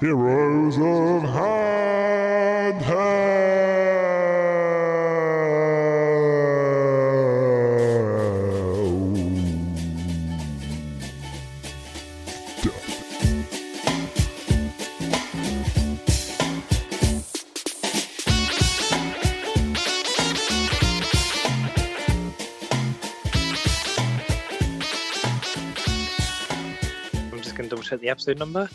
Heroes of Handheld. I'm just going to double check the episode number.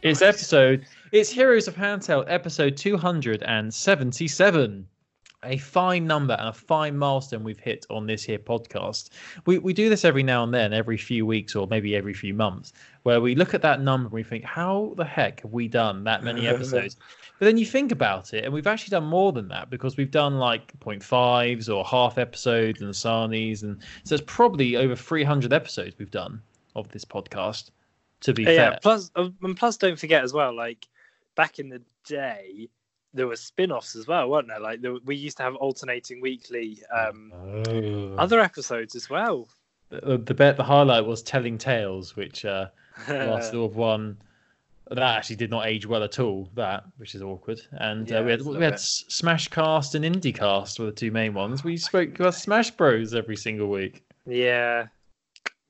It's episode. It's Heroes of Handheld, episode two hundred and seventy-seven. A fine number and a fine milestone we've hit on this here podcast. We we do this every now and then, every few weeks or maybe every few months, where we look at that number and we think, how the heck have we done that many episodes? but then you think about it, and we've actually done more than that because we've done like point fives or half episodes and sarnies, and so it's probably over three hundred episodes we've done of this podcast. To be Uh, fair, yeah. Uh, and plus, don't forget as well. Like back in the day, there were spin-offs as well, weren't there? Like there, we used to have alternating weekly um, Oh. other episodes as well. the, the bet the highlight was telling tales which uh last of one that actually did not age well at all that which is awkward and uh, we had we had bit. S- smashcast and indycast were the two main ones we spoke about smash bros every single week yeah,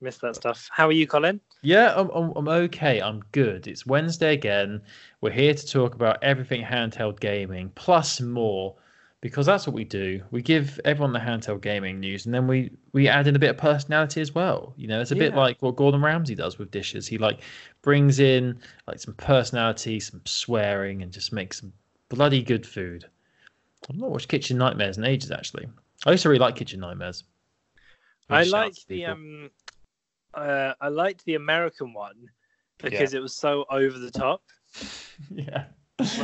missed that stuff. How are you, Colin? yeah I'm, I'm, I'm okay. I'm good. It's wednesday again. We're here to talk about everything handheld gaming plus more because that's what we do. We give everyone the handheld gaming news and then we we add in a bit of personality as well. You know it's a bit like what gordon ramsay does with dishes. He like brings in like some personality some swearing and just makes some bloody good food. I've not watched kitchen nightmares in ages actually. I used to really like kitchen nightmares. I Shout out liked to the um, uh, I liked the American one because it was so over the top. yeah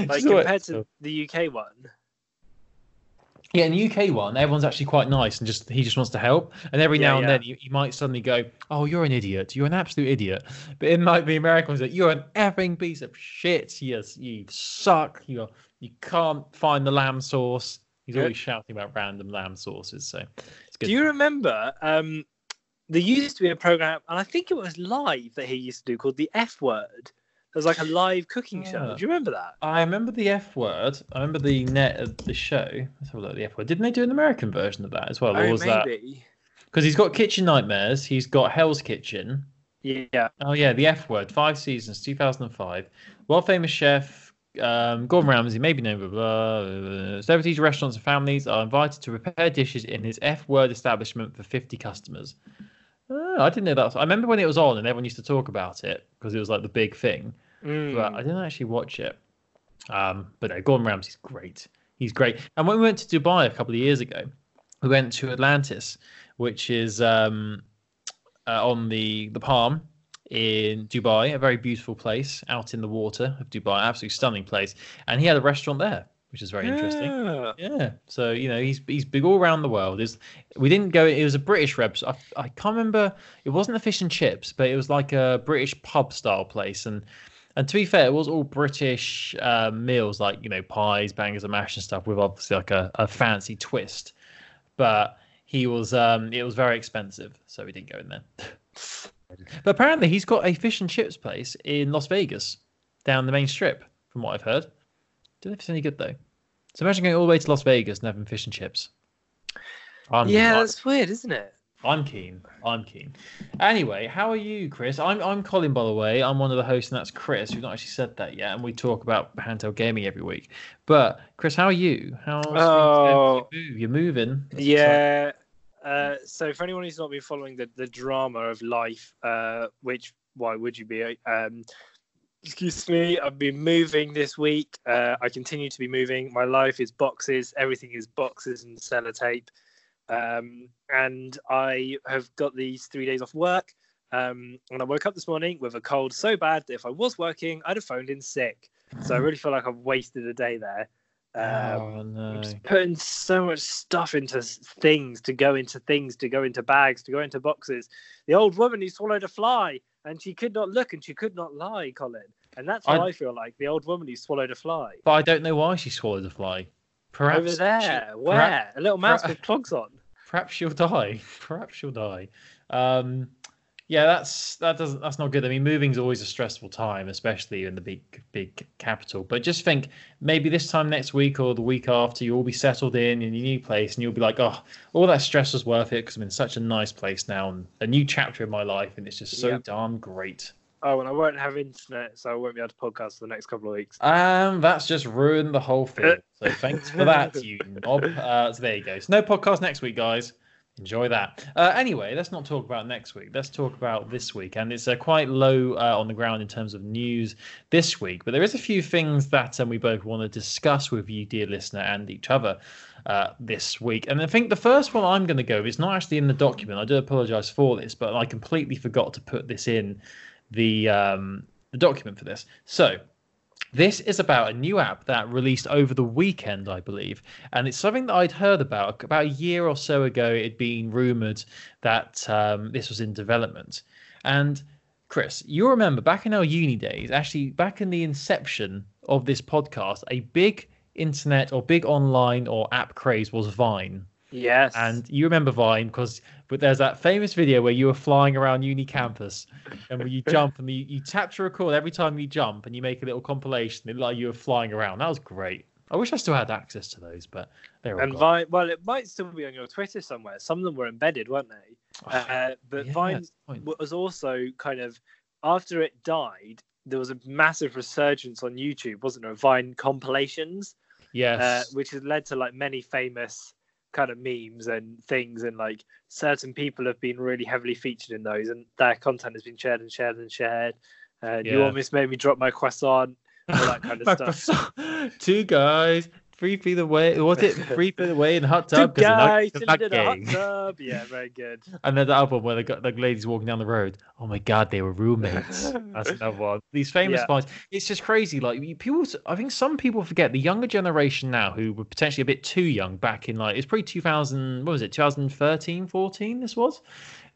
Like So- compared to the UK one. Yeah, in the UK one, everyone's actually quite nice and just he just wants to help. And every Yeah, now and yeah. then you, you might suddenly go, Oh, you're an idiot. You're an absolute idiot. But in like the American ones, like, you're an effing piece of shit. Yes, you suck. You're you can't find the lamb sauce. He's Yeah. always shouting about random lamb sauces. So it's good. Do you remember? Um, there used to be a program, and I think it was live that he used to do called the F Word. It was like a live cooking show. Ah. Do you remember that? I remember the F word. I remember the net of the show. Let's have a look at the F word. Didn't they do an American version of that as well? Or oh, was that maybe. because he's got Kitchen Nightmares, he's got Hell's Kitchen, Yeah. Oh yeah, the F word, five seasons, two thousand and five. World famous chef um, Gordon Ramsay, maybe known blah, blah, blah. celebrities, restaurants, and families are invited to prepare dishes in his F word establishment for fifty customers. Oh, I didn't know that. I remember when it was on and everyone used to talk about it because it was like the big thing, Mm. but I didn't actually watch it. Um, but no, Gordon Ramsay's great. He's great. And when we went to Dubai a couple of years ago, we went to Atlantis, which is um, uh, on the the Palm in Dubai, a very beautiful place out in the water of Dubai, absolutely stunning place. And he had a restaurant there, which is very interesting. Yeah. Yeah, so you know he's he's big all around the world. Is we didn't go. It was a British rep. I, I can't remember. It wasn't a fish and chips, but it was like a British pub style place. And and to be fair, it was all British uh, meals, like you know pies, bangers and mash and stuff, with obviously like a, a fancy twist. But he was um it was very expensive, so we didn't go in there. but apparently he's got a fish and chips place in Las Vegas, down the main strip, from what I've heard. Don't know if it's any good though. So imagine going all the way to Las Vegas and having fish and chips. I'm, Yeah, I'm, that's weird, isn't it? I'm keen. I'm keen. Anyway, how are you, Chris? I'm I'm Colin, by the way. I'm one of the hosts, and that's Chris. We've not actually said that yet, and we talk about handheld gaming every week. But Chris, how are you? How's things Oh. You move- You're moving. That's Yeah. Uh, so for anyone who's not been following the, the drama of life, uh, which why would you be? Um, excuse me, I've been moving this week. Uh, I continue to be moving. My life is boxes. Everything is boxes and sellotape. Um, and I have got these three days off work. Um, and I woke up this morning with a cold so bad that if I was working, I'd have phoned in sick. So I really feel like I've wasted a day there. Um, oh no. I'm just putting so much stuff into things to go into things to go into bags to go into boxes. The old woman who swallowed a fly and she could not look and she could not lie, Colin. And that's how I, I- feel like the old woman who swallowed a fly. But I don't know why she swallowed a fly. Perhaps Over there, she- where perhaps- a little mouse perha- with clogs on. Perhaps she'll die. Perhaps she'll die. Um, Yeah, that's that doesn't that's not good. I mean, moving's always a stressful time, especially in the big big capital. But just think, maybe this time next week or the week after, you'll be settled in in your new place, and you'll be like, oh, all that stress was worth it because I'm in such a nice place now, and a new chapter in my life, and it's just so Yep. darn great. Oh, and I won't have internet, so I won't be able to podcast for the next couple of weeks. Um, that's just ruined the whole thing. So thanks for that, you knob. Uh, so there you go. So no podcast next week, guys. Enjoy that. Uh, anyway, let's not talk about next week. Let's talk about this week, and it's uh, quite low uh, on the ground in terms of news this week. But there is a few things that um, we both want to discuss with you, dear listener, and each other uh, this week. And I think the first one I'm going to go. It's not actually in the document. I do apologise for this, but I completely forgot to put this in the um, the document for this. So this is about a new app that released over the weekend, I believe, and it's something that I'd heard about about a year or so ago. It had been rumored that um, this was in development, and Chris, you remember back in our uni days, actually back in the inception of this podcast, a big internet or big online or app craze was Vine. Yes. And you remember Vine because but there's that famous video where you were flying around uni campus and where you jump and you, you tap to record every time you jump and you make a little compilation. Like you were flying around. That was great. I wish I still had access to those, but they're all and. Vine, well, it might still be on your Twitter somewhere. Some of them were embedded, weren't they? Uh, but Yeah, Vine that's the point. was also kind of after it died. There was a massive resurgence on YouTube, wasn't there? Vine compilations, uh, yes. which has led to like many famous kind of memes and things, and like certain people have been really heavily featured in those, and their content has been shared and shared and shared. And you almost made me drop my croissant, all that kind of stuff. Two guys, three feet away. Was it three feet away in hot Two tub? not- guys they're in a hot tub. Yeah, very good. And then the other one where they got the ladies walking down the road. Oh my god, they were roommates. That's another one. These famous Yeah. It's just crazy. Like people, I think some people forget the younger generation now who were potentially a bit too young back in like it's probably 2000. What was it? 2013, 14. This was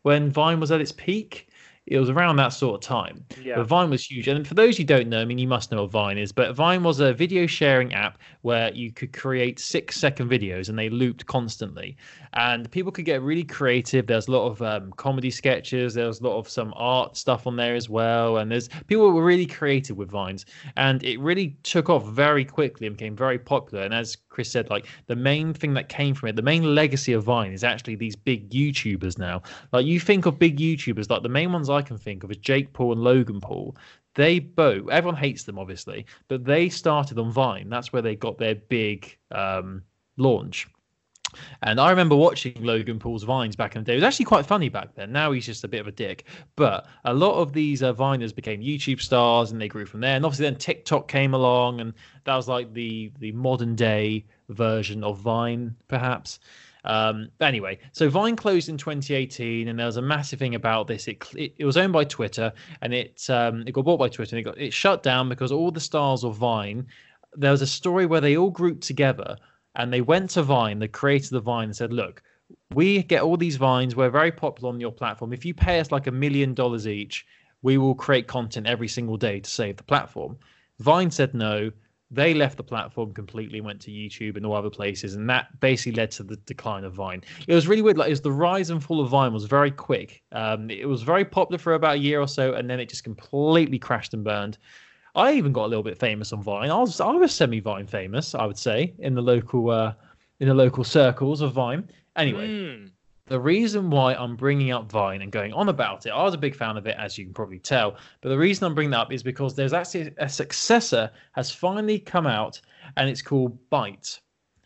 when Vine was at its peak. It was around that sort of time. Yeah. But Vine was huge. And for those who don't know, I mean, you must know what Vine is, but Vine was a video sharing app where you could create six second videos and they looped constantly. And people could get really creative. There's a lot of um, comedy sketches, there was a lot of some art stuff on there as well. And there's people were really creative with Vines. And it really took off very quickly and became very popular. And as Chris said, like the main thing that came from it, the main legacy of Vine is actually these big YouTubers now. Like you think of big YouTubers, like the main ones I can think of is Jake Paul and Logan Paul. They both, everyone hates them obviously, but they started on Vine. That's where they got their big um, launch. And I remember watching Logan Paul's vines back in the day. It was actually quite funny back then. Now he's just a bit of a dick. But a lot of these uh, viners became YouTube stars, and they grew from there. And obviously, then TikTok came along, and that was like the the modern day version of Vine, perhaps. Um, anyway, so Vine closed in 2018, and there was a massive thing about this. It it, it was owned by Twitter, and it um, it got bought by Twitter, and it got it shut down because all the stars of Vine. There was a story where they all grouped together and they went to Vine, the creator of the Vine, and said, "Look, we get all these vines. We're very popular on your platform. If you pay us like a million dollars each, we will create content every single day to save the platform." Vine said no. They left the platform completely, went to YouTube and all other places, and that basically led to the decline of Vine. It was really weird. Like, it was the rise and fall of Vine was very quick. Um, it was very popular for about a year or so, and then it just completely crashed and burned. I even got a little bit famous on Vine. I was I was semi Vine famous, I would say, in the local uh, in the local circles of Vine. Anyway, Mm. The reason why I'm bringing up Vine and going on about it, I was a big fan of it, as you can probably tell. But the reason I'm bringing that up is because there's actually a successor has finally come out, and it's called Byte,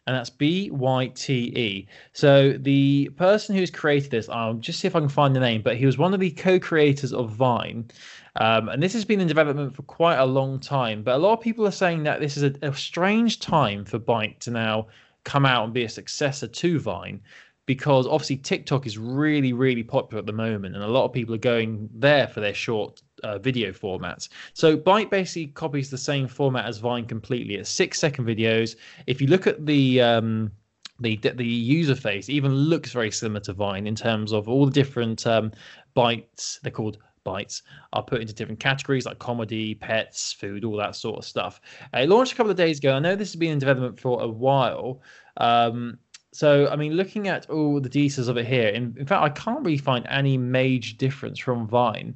and that's B Y T E. So the person who's created this, I'll just see if I can find the name, but he was one of the co-creators of Vine. Um, and this has been in development for quite a long time. But a lot of people are saying that this is a, a strange time for Byte to now come out and be a successor to Vine because obviously TikTok is really, really popular at the moment, and a lot of people are going there for their short uh, video formats. So Byte basically copies the same format as Vine completely. It's six second videos. If you look at the um, the the user face, even looks very similar to Vine in terms of all the different um, bytes. They're called bytes are put into different categories like comedy, pets, food, all that sort of stuff. It launched a couple of days ago. I know this has been in development for a while. Um, so I mean, looking at all the details of it here, in, in fact, I can't really find any major difference from Vine.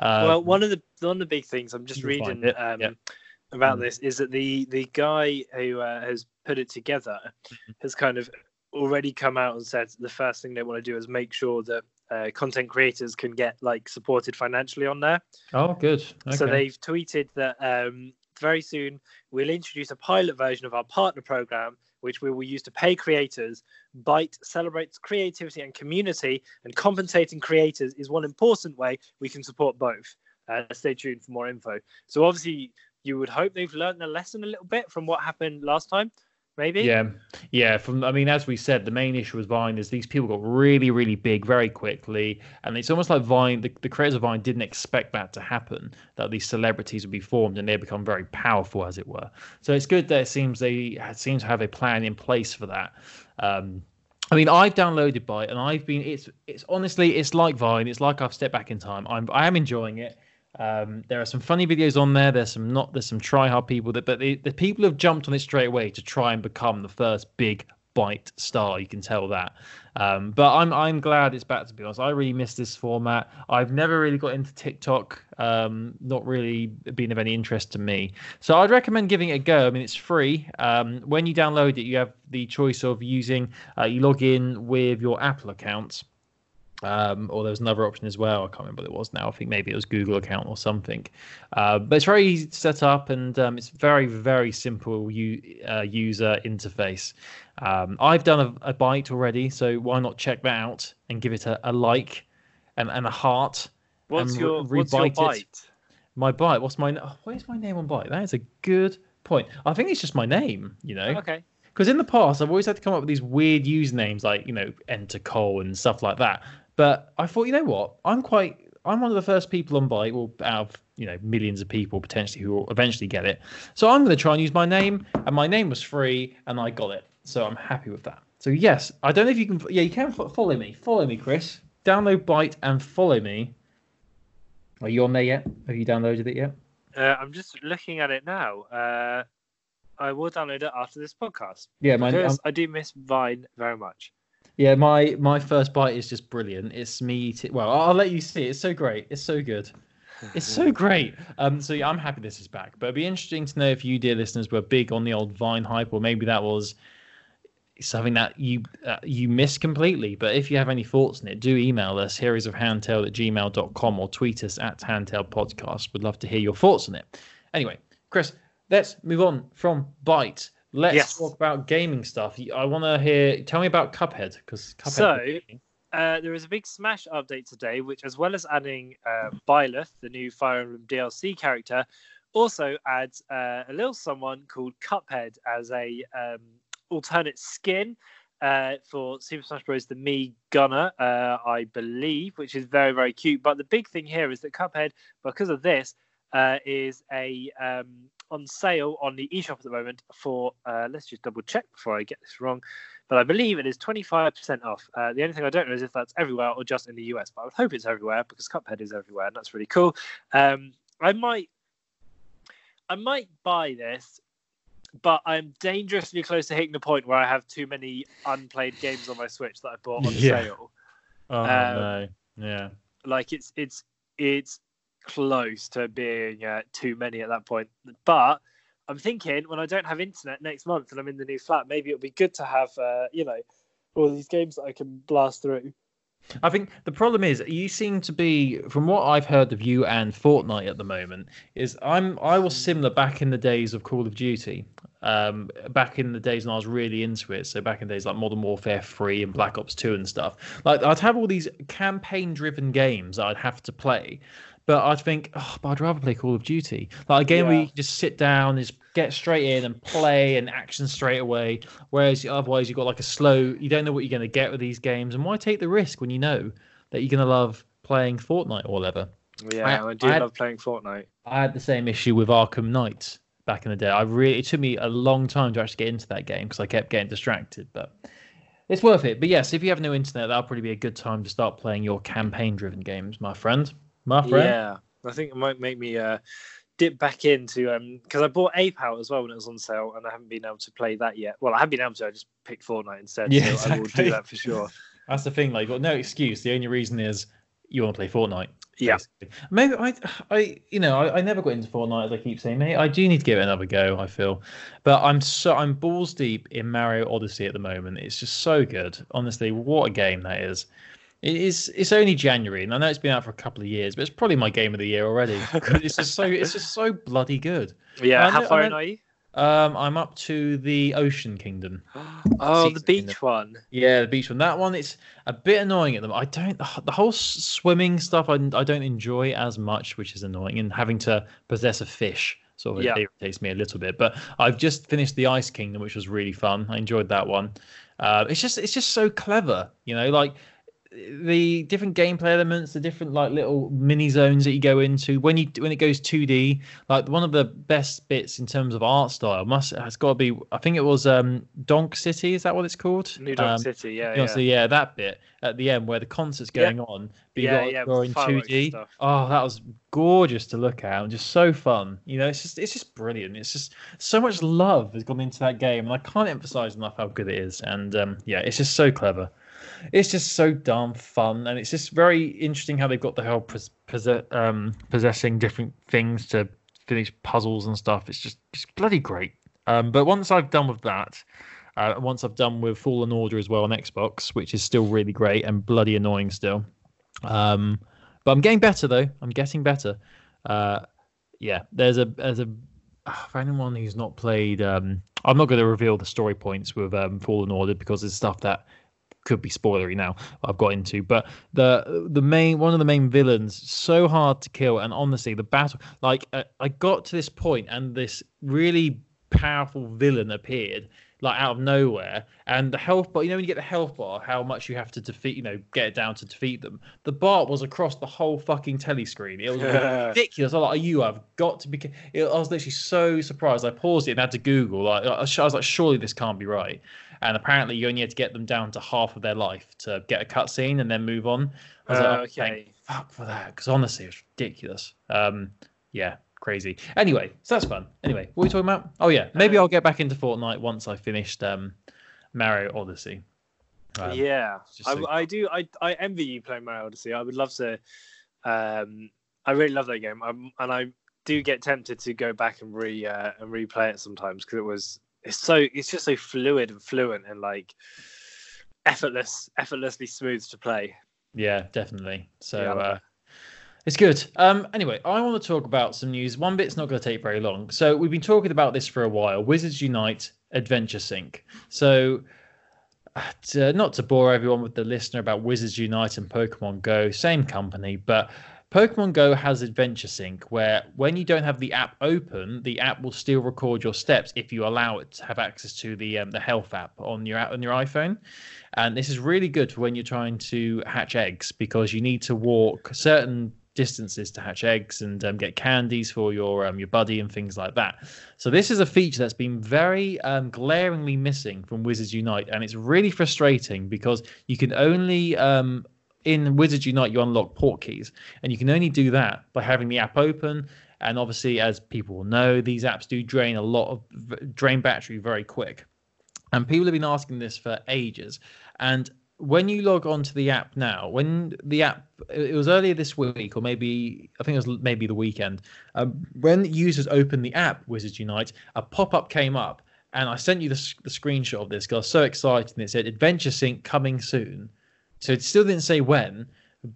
Um, well, one of the one of the big things I'm just reading um, yeah. about mm. this is that the the guy who uh, has put it together mm-hmm. has kind of already come out and said the first thing they want to do is make sure that uh, content creators can get like supported financially on there. Oh, good. Okay. So they've tweeted that um, very soon we'll introduce a pilot version of our partner program, which we will use to pay creators. Byte celebrates creativity and community, and compensating creators is one important way we can support both. Uh, stay tuned for more info. So obviously, you would hope they've learned a lesson a little bit from what happened last time maybe. Yeah, yeah. From I mean, as we said, the main issue with Vine is these people got really, really big very quickly, and it's almost like Vine, the, the creators of Vine didn't expect that to happen, that these celebrities would be formed and they become very powerful, as it were. So it's good that it seems they seem to have a plan in place for that. Um, I mean, I've downloaded Byte, and I've been. It's it's honestly, it's like Vine. It's like I've stepped back in time. I'm I am enjoying it. Um, there are some funny videos on there. There's some not. There's some try hard people that, but the, the people have jumped on it straight away to try and become the first big Byte star. You can tell that. Um, but I'm I'm glad it's back. To be honest, I really miss this format. I've never really got into TikTok. Um, not really been of any interest to me. So I'd recommend giving it a go. I mean, it's free. Um, when you download it, you have the choice of using. Uh, you log in with your Apple account um, or there was another option as well. I can't remember what it was now. I think maybe it was Google account or something. Uh, but it's very easy to set up and um, it's very, very simple u- uh, user interface. Um, I've done a, a, Byte already, so why not check that out and give it a, a like and, and, a heart. What's your, re- what's your Byte? It. My Byte. What's my? Where's my name on bite? That is a good point. I think it's just my name. You know. Okay because in the past I've always had to come up with these weird usernames like you know enter Cole and stuff like that. But I thought, you know what? I'm quite. I'm one of the first people on Byte, well, out of you know millions of people potentially who will eventually get it. So I'm going to try and use my name, and my name was free, and I got it. So I'm happy with that. So yes, I don't know if you can. Yeah, you can follow me. Follow me, Chris. Download Byte and follow me. Are you on there yet? Have you downloaded it yet? Uh, I'm just looking at it now. Uh, I will download it after this podcast. Yeah, my, because I do miss Vine very much. Yeah, my my first bite is just brilliant. It's me. Well, I'll let you see. It's so great. It's so good. It's so great. Um, so yeah, I'm happy this is back. But it'd be interesting to know if you, dear listeners, were big on the old Vine hype, or maybe that was something that you uh, you missed completely. But if you have any thoughts on it, do email us heroes of handheld at gmail.com or tweet us at handheld podcast. Would love to hear your thoughts on it. Anyway, Chris, let's move on from Byte let's yes. talk about gaming stuff. I want to hear. Tell me about Cuphead because Cuphead. So. Uh, there is a big Smash update today, which, as well as adding uh, Byleth, the new Fire Emblem DLC character, also adds uh, a little someone called Cuphead as a um, alternate skin uh, for Super Smash Bros. The Mii Gunner, uh, I believe, which is very very cute. But the big thing here is that Cuphead, because of this, uh, is a um, on sale on the eShop at the moment for, uh, let's just double check before I get this wrong, but I believe it is 25% off. Uh, the only thing I don't know is if that's everywhere or just in the US, but I would hope it's everywhere because Cuphead is everywhere, and that's really cool. Um, I might, I might buy this, but I'm dangerously close to hitting the point where I have too many unplayed games on my Switch that I bought on yeah. sale. Oh um, no, yeah. Like it's it's it's close to being uh, too many at that point. But I'm thinking when I don't have internet next month and I'm in the new flat, maybe it'll be good to have, uh, you know, all these games that I can blast through. I think the problem is you seem to be, from what I've heard of you and Fortnite at the moment, is I'm I was similar back in the days of Call of Duty, um, back in the days when I was really into it. So back in days like Modern Warfare Three and Black Ops Two and stuff. Like I'd have all these campaign-driven games I'd have to play, but I think, oh, but I'd rather play Call of Duty. Like a game yeah. where you just sit down, just get straight in and play and action straight away. Whereas otherwise, you've got like a slow. You don't know what you're going to get with these games, and why take the risk when you know that you're going to love playing Fortnite or whatever? Yeah, I, I do I had, love playing Fortnite. I had the same issue with Arkham Knight back in the day. I really it took me a long time to actually get into that game because I kept getting distracted, but. It's worth it. But yes, if you have no internet, that'll probably be a good time to start playing your campaign driven games, my friend my friend. Yeah, I think it might make me uh, dip back into um because I bought Ape Out as well when it was on sale, and I haven't been able to play that yet. Well, I have been able to. I just picked Fortnite instead. Yeah, so I will do that for sure. That's the thing. Like, you've got no excuse. The only reason is you want to play Fortnite. Yeah. basically. Maybe I, I, you know, I, I never got into Fortnite as I keep saying. Mate, I do need to give it another go. I feel, but I'm so I'm balls deep in Mario Odyssey at the moment. It's just so good. Honestly, what a game that is. It is. It's only January, and I know it's been out for a couple of years, but it's probably my game of the year already. it's just so. It's just so bloody good. Yeah, how far in are you? Um, I'm up to the Ocean Kingdom. Oh, the beach Kingdom. one. Yeah, the beach one. That one, it's a bit annoying at them. I don't. The whole swimming stuff, I, I don't enjoy as much, which is annoying. And having to possess a fish sort of Yeah. irritates me a little bit. But I've just finished the Ice Kingdom, which was really fun. I enjoyed that one. Uh, it's just, it's just so clever, you know, like the different gameplay elements, the different like little mini zones that you go into when you when it goes 2D. Like one of the best bits in terms of art style must has got to be. I think it was um Donk City. Is that what it's called? New Donk Um, City. Yeah, yeah, yeah. so yeah, that bit at the end where the concert's Yeah. going on, but you Yeah, got yeah, to go in 2D. Oh, that was gorgeous to look at and just so fun. You know, it's just it's just brilliant. It's just so much love has gone into that game, and I can't emphasize enough how good it is. And um, yeah, it's just so clever. It's just so darn fun, and it's just very interesting how they've got the whole pos- um, possessing different things to finish puzzles and stuff. It's just bloody great. Um, but once I've done with that, uh, once I've done with Fallen Order as well on Xbox, which is still really great and bloody annoying still. Um, but I'm getting better though. I'm getting better. Uh, yeah, there's a there's a for anyone who's not played. Um, I'm not going to reveal the story points with um, Fallen Order because it's stuff that could be spoilery now. I've got into, but the the main one of the main villains so hard to kill, and honestly, the battle like uh, I got to this point, and this really powerful villain appeared like out of nowhere and the health bar you know when you get the health bar how much you have to defeat you know get it down to defeat them the bar was across the whole fucking telly screen it was ridiculous. I was like you have got to be it, i was literally so surprised. I paused it and had to google like I was like surely this can't be right and apparently you only had to get them down to half of their life to get a cutscene and then move on i was Uh, like oh, okay. fuck for that because honestly it's ridiculous um yeah crazy anyway so that's fun anyway what are we talking about oh yeah maybe Uh, i'll get back into fortnite once i finished um mario odyssey Um, yeah, just I, I do. I, I envy you playing Mario Odyssey. I would love to. Um, I really love that game, um, and I do get tempted to go back and re uh, and replay it sometimes because it was. It's so. It's just so fluid and fluent and like effortless, effortlessly smooth to play. yeah definitely so Yeah, uh. It's good. Um, anyway, I want to talk about some news. One bit's not going to take very long. So we've been talking about this for a while. Wizards Unite Adventure Sync. So, uh, to, not to bore everyone with the listener about Wizards Unite and Pokemon Go, same company, but Pokemon Go has Adventure Sync, where when you don't have the app open, the app will still record your steps if you allow it to have access to the um, the Health app on your on your iPhone. And this is really good for when you're trying to hatch eggs because you need to walk certain distances to hatch eggs and um, get candies for your um, your buddy and things like that. So this is a feature that's been very um, glaringly missing from Wizards Unite, and it's really frustrating because you can only um, in Wizards Unite you unlock port keys, and you can only do that by having the app open. And obviously, as people will know, these apps do drain a lot of drain battery very quick. And people have been asking this for ages. And when you log on to the app now, when the app, it was earlier this week, or maybe I think it was maybe the weekend, um, when users opened the app Wizards Unite, a pop up came up, and I sent you the, the screenshot of this because I was so excited. And it said Adventure Sync coming soon. So it still didn't say when,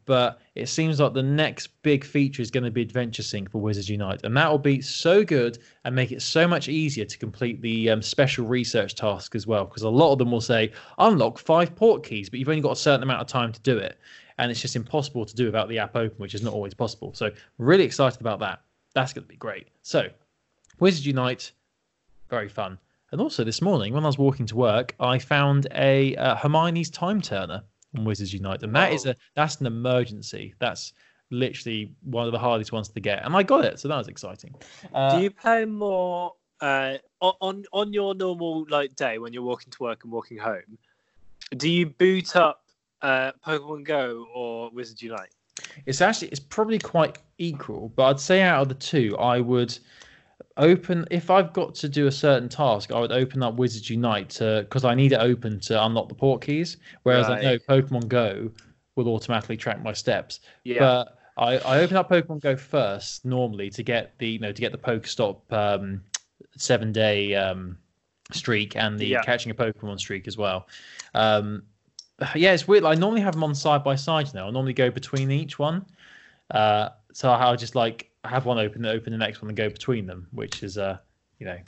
but it seems like the next big feature is going to be Adventure Sync for Wizards Unite, and that will be so good and make it so much easier to complete the um, special research task as well. Because a lot of them will say unlock five port keys, but you've only got a certain amount of time to do it, and it's just impossible to do without the app open, which is not always possible. So really excited about that. That's going to be great. So Wizards Unite, very fun. And also this morning when I was walking to work, I found a uh, Hermione's time turner on Wizards Unite, and that is Oh. a that's an emergency. That's literally one of the hardest ones to get, and I got it, so that was exciting. Uh, Do you play more uh, on- on on your normal like day when you're walking to work and walking home? Do you boot up uh, Pokemon Go or Wizards Unite? It's actually it's probably quite equal, but I'd say out of the two, I would open if I've got to do a certain task, I would open up Wizards Unite to because I need it open to unlock the port keys. Whereas I know Pokemon Go will automatically track my steps. Yeah. But I, I open up Pokemon Go first normally to get the you know to get the Pokestop um, seven day um, streak and the Yeah. catching a Pokemon streak as well. Um, yeah, it's weird. I normally have them on side by side now. I normally go between each one. Uh, so I'll just like have one open, open the next one, and go between them, which is uh, you know,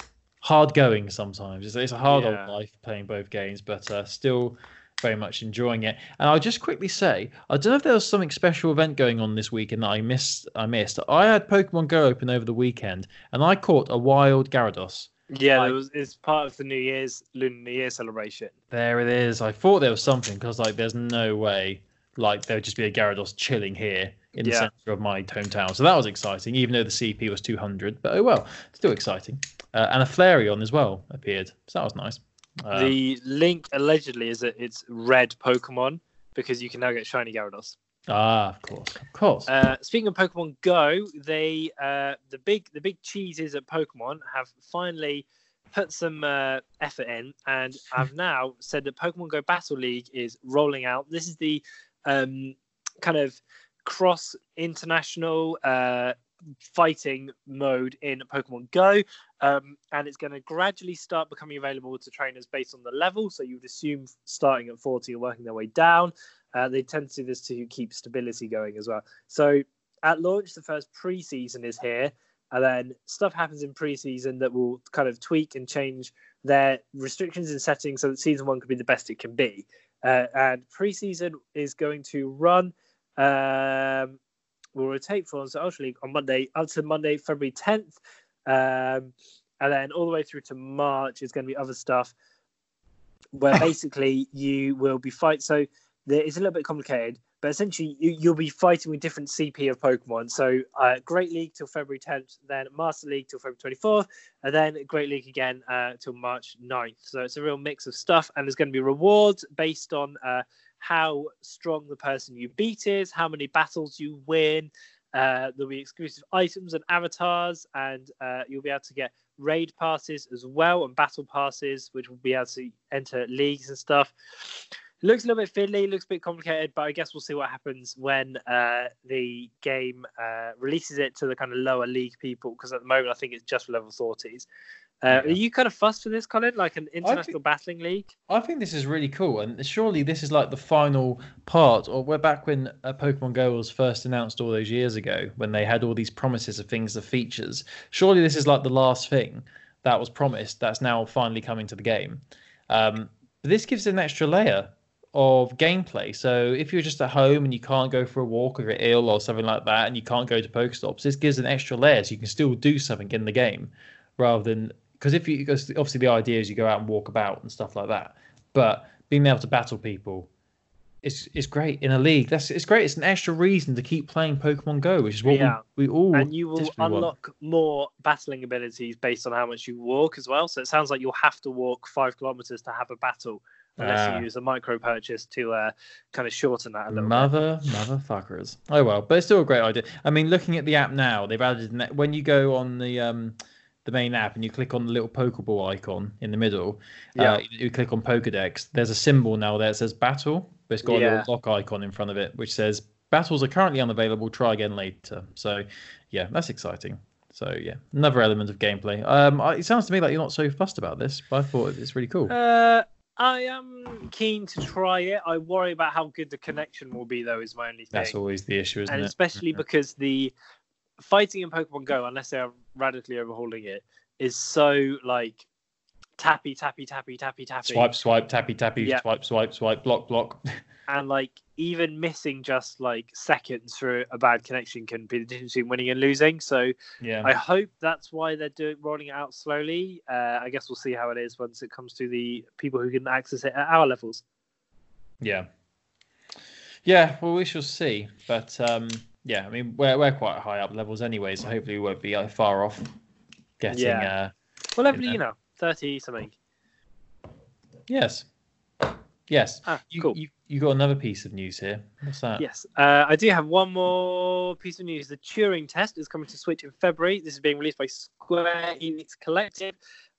hard going sometimes. It's, it's a hard Yeah. old life playing both games, but uh, still very much enjoying it. And I'll just quickly say, I don't know if there was something special event going on this weekend that I missed. I missed. I had Pokemon Go open over the weekend, and I caught a wild Gyarados. yeah, like- it was it's part of the New Year's Lunar New Year celebration. There it is. I thought there was something because like there's no way like there would just be a Gyarados chilling here in the center of my hometown. So that was exciting, even though the CP was 200. But oh well, still exciting. Uh, and a Flareon as well appeared, so that was nice. Uh, the link allegedly is that it's red Pokemon because you can now get shiny Gyarados. ah, of course, of course. Uh, speaking of Pokemon Go, they uh, the big the big cheeses at Pokemon have finally put some uh, effort in, and have now said that Pokemon Go Battle League is rolling out. This is the um, kind of cross international uh, fighting mode in Pokemon Go, um, and it's going to gradually start becoming available to trainers based on the level. So you would assume starting at 40 and working their way down. Uh, they tend to do this to keep stability going as well. So at launch, the first preseason is here, and then stuff happens in preseason that will kind of tweak and change their restrictions and settings so that season one could be the best it can be. Uh, and preseason is going to run. Um, we'll rotate for the Ultra League on Monday to Monday, February 10th. Um, and then all the way through to March is going to be other stuff where basically you will be fight. So there, it's a little bit complicated, but essentially you, you'll be fighting with different CP of Pokemon. So uh, Great League till February 10th, then Master League till February 24th, and then Great League again uh, till March 9th. So it's a real mix of stuff, and there's going to be rewards based on uh, how strong the person you beat is, how many battles you win. Uh, there'll be exclusive items and avatars, and uh, you'll be able to get raid passes as well and battle passes, which will be able to enter leagues and stuff. It looks a little bit fiddly, looks a bit complicated, but I guess we'll see what happens when uh, the game uh, releases it to the kind of lower league people. Because at the moment, I think it's just for level 40s. Uh, Yeah. Are you kind of fussed for this, Colin? Like an international battling league? I think this is really cool, and surely this is like the final part. Or we're back when uh, Pokemon Go was first announced all those years ago, when they had all these promises of things, of features. Surely this is like the last thing that was promised that's now finally coming to the game. Um, but this gives an extra layer of gameplay. So if you're just at home and you can't go for a walk, or you're ill or something like that, and you can't go to Pokestops, this gives an extra layer, so you can still do something in the game, rather than because if you because obviously the idea is you go out and walk about and stuff like that but being able to battle people is is great in a league. That's it's great. It's an extra reason to keep playing Pokemon Go, which is what Yeah. we, we all and you will desperately want. unlock more battling abilities based on how much you walk as well. So it sounds like you'll have to walk five kilometers to have a battle, unless Ah. you use a micro purchase to uh, kind of shorten that a little bit. Mother motherfuckers. Oh well, but it's still a great idea. I mean, looking at the app now, they've added when you go on the um the main app and you click on the little Pokeball icon in the middle, Yeah. uh, you click on Pokedex. There's a symbol now there that says battle, but it's got a little lock icon in front of it which says battles are currently unavailable. Try again later. So yeah, that's exciting. So yeah, another element of gameplay. Um, I- it sounds to me like you're not so fussed about this, but I thought it's really cool. Uh, I am keen to try it. I worry about how good the connection will be, though. Is my only thing. That's always the issue, isn't and it? especially because the fighting in Pokemon Go, unless they are radically overhauling it, is so like tappy, tappy, tappy, tappy, tappy, Swipe, swipe, tappy, tappy, Yeah. swipe, swipe, swipe, block, block. and like even missing just like seconds through a bad connection can be the difference between winning and losing. So yeah. I hope that's why they're doing rolling it out slowly. Uh, I guess we'll see how it is once it comes to the people who can access it at our levels. Yeah. Yeah, well, we shall see. But um, yeah, I mean, we're, we're quite high up levels anyway, so hopefully we won't be uh, far off getting. Yeah. Uh, Well, know. you know, thirty something. yes. Yes. Ah, You, cool. you, you got another piece of news here. What's that? Yes, uh, I do have one more piece of news. The Turing test is coming to Switch in February. This is being released by Square Enix Collective,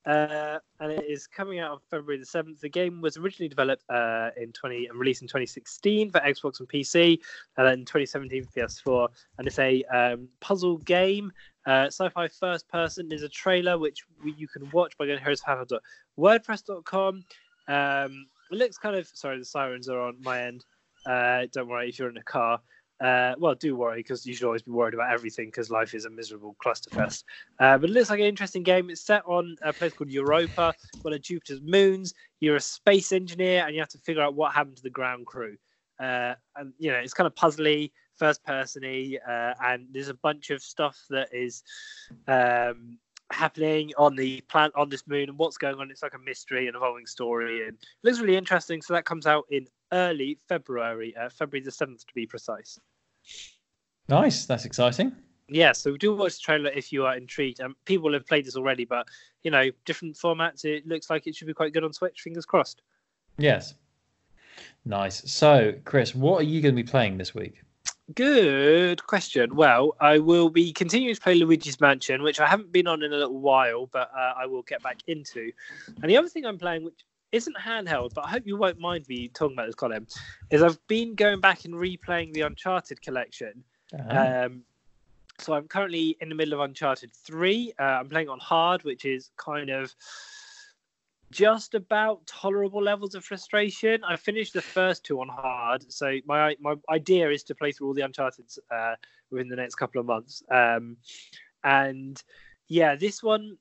uh, and it is coming out on February the seventh. The game was originally developed uh, in twenty and released in 2016 for Xbox and PC, and then 2017 for PS4. And it's a um, puzzle game. Uh, sci-fi first person There's a trailer which you can watch by going to heroesofhandheld.wordpress.com. Um, it looks kind of sorry, the sirens are on my end. Uh, don't worry if you're in a car. Uh, well, do worry because you should always be worried about everything because life is a miserable clusterfest. Uh, but it looks like an interesting game. It's set on a place called Europa, one of Jupiter's moons. You're a space engineer and you have to figure out what happened to the ground crew. Uh, and you know, it's kind of puzzly, first persony, uh, and there's a bunch of stuff that is um, happening on the planet on this moon and what's going on. It's like a mystery and evolving story, and it looks really interesting. So that comes out in early February, uh, February the seventh to be precise. Nice, that's exciting. Yeah, so do watch the trailer if you are intrigued. Um, people have played this already, but you know, different formats. It looks like it should be quite good on Switch. Fingers crossed. Yes. Nice. So, Chris, what are you going to be playing this week? Good question. Well, I will be continuing to play Luigi's Mansion, which I haven't been on in a little while, but uh, I will get back into. And the other thing I'm playing, which isn't handheld, but I hope you won't mind me talking about this, Colin, is I've been going back and replaying the Uncharted collection. Uh-huh. Um, so I'm currently in the middle of Uncharted 3. Uh, I'm playing on hard, which is kind of just about tolerable levels of frustration. I finished the first two on hard, so my my idea is to play through all the Uncharted uh, within the next couple of months. Um, and yeah, this one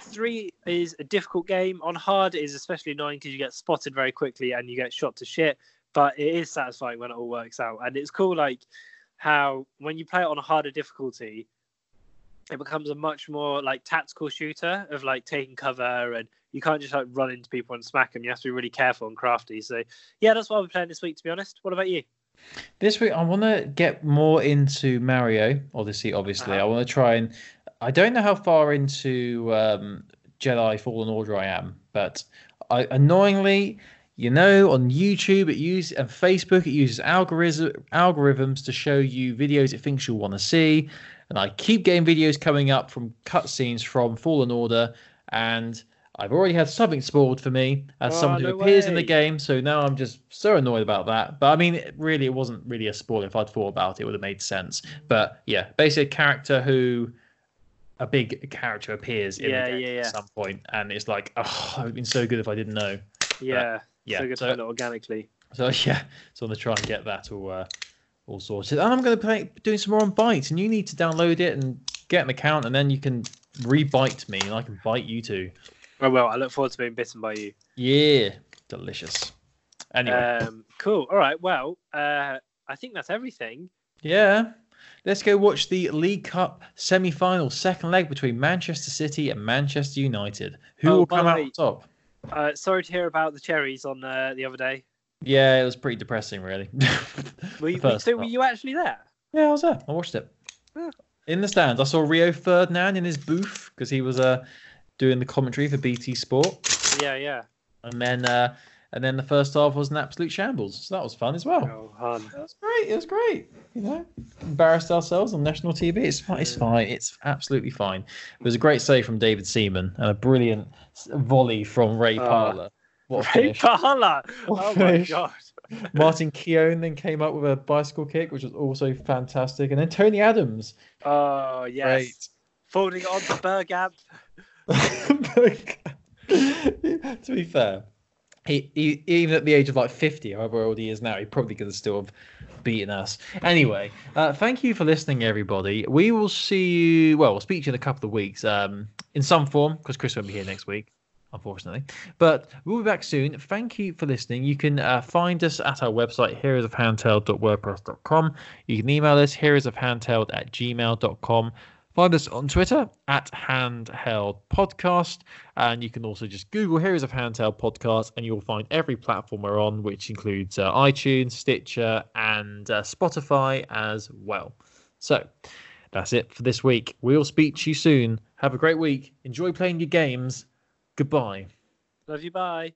three is a difficult game. On hard, it is especially annoying because you get spotted very quickly and you get shot to shit. But it is satisfying when it all works out, and it's cool. Like how when you play it on a harder difficulty, it becomes a much more like tactical shooter of like taking cover and you can't just like run into people and smack them. You have to be really careful and crafty. So yeah, that's what I'm playing this week. To be honest, what about you? This week, I want to get more into Mario Odyssey. Obviously, Uh-huh. I want to try and. I don't know how far into um, Jedi Fallen Order I am, but I annoyingly, you know, on YouTube it uses and Facebook it uses algorithm algorithms to show you videos it thinks you'll want to see, and I keep getting videos coming up from cutscenes from Fallen Order, and I've already had something spoiled for me as Oh, someone who no appears in the game, so now I'm just so annoyed about that. But I mean, it really, it wasn't really a spoiler. If I'd thought about it, it would have made sense. But yeah, basically, a character who a big character appears in Yeah, the game yeah, yeah. at some point, and it's like, oh, it would have been so good if I didn't know. Yeah, yeah, so good so- to organically. So yeah, so I'm gonna try and get that all uh, all sorted. And I'm gonna play doing some more on Byte, and you need to download it and get an account, and then you can re-bite me, and I can bite you too. Oh well, I look forward to being bitten by you. Yeah, delicious. Anyway, Um, cool. All right. Well, uh, I think that's everything. yeah. Let's go watch the League Cup semi-final second leg between Manchester City and Manchester United. Who Oh, will come out way- on top? Uh, sorry to hear about the cherries on uh, the other day. Yeah, it was pretty depressing, really. Were you, so were you actually there? Yeah, I was there. I watched it. Yeah. In the stands, I saw Rio Ferdinand in his booth because he was uh, doing the commentary for BT Sport, Yeah, yeah. and then uh, and then the first half was an absolute shambles. So that was fun as well. Oh, hun. It was great. It was great. You know, embarrassed ourselves on national TV. It's fine. It's fine. It's absolutely fine. It was a great save from David Seaman and a brilliant volley from Ray Ah. Parlour. What Ray finish. Parlour. What a Oh my god. Martin Keown then came up with a bicycle kick, which was also fantastic. And then Tony Adams. Oh yes. Folding on to Bergkamp. to be fair, he, he even at the age of like 50, however old he is now, he probably could still have beaten us. Anyway, uh, thank you for listening, everybody. We will see you. Well, we'll speak to you in a couple of weeks um, in some form because Chris won't be here next week. Unfortunately, but we'll be back soon. Thank you for listening. You can uh, find us at our website, heroesofhandheld.wordpress.com. You can email us, heroesofhandheld at gmail.com. Find us on Twitter at Handheld Podcast, and you can also just Google Heroes of Handheld Podcast, and you'll find every platform we're on, which includes uh, iTunes, Stitcher, and uh, Spotify as well. So that's it for this week. We'll speak to you soon. Have a great week. Enjoy playing your games. Goodbye. Love you. Bye.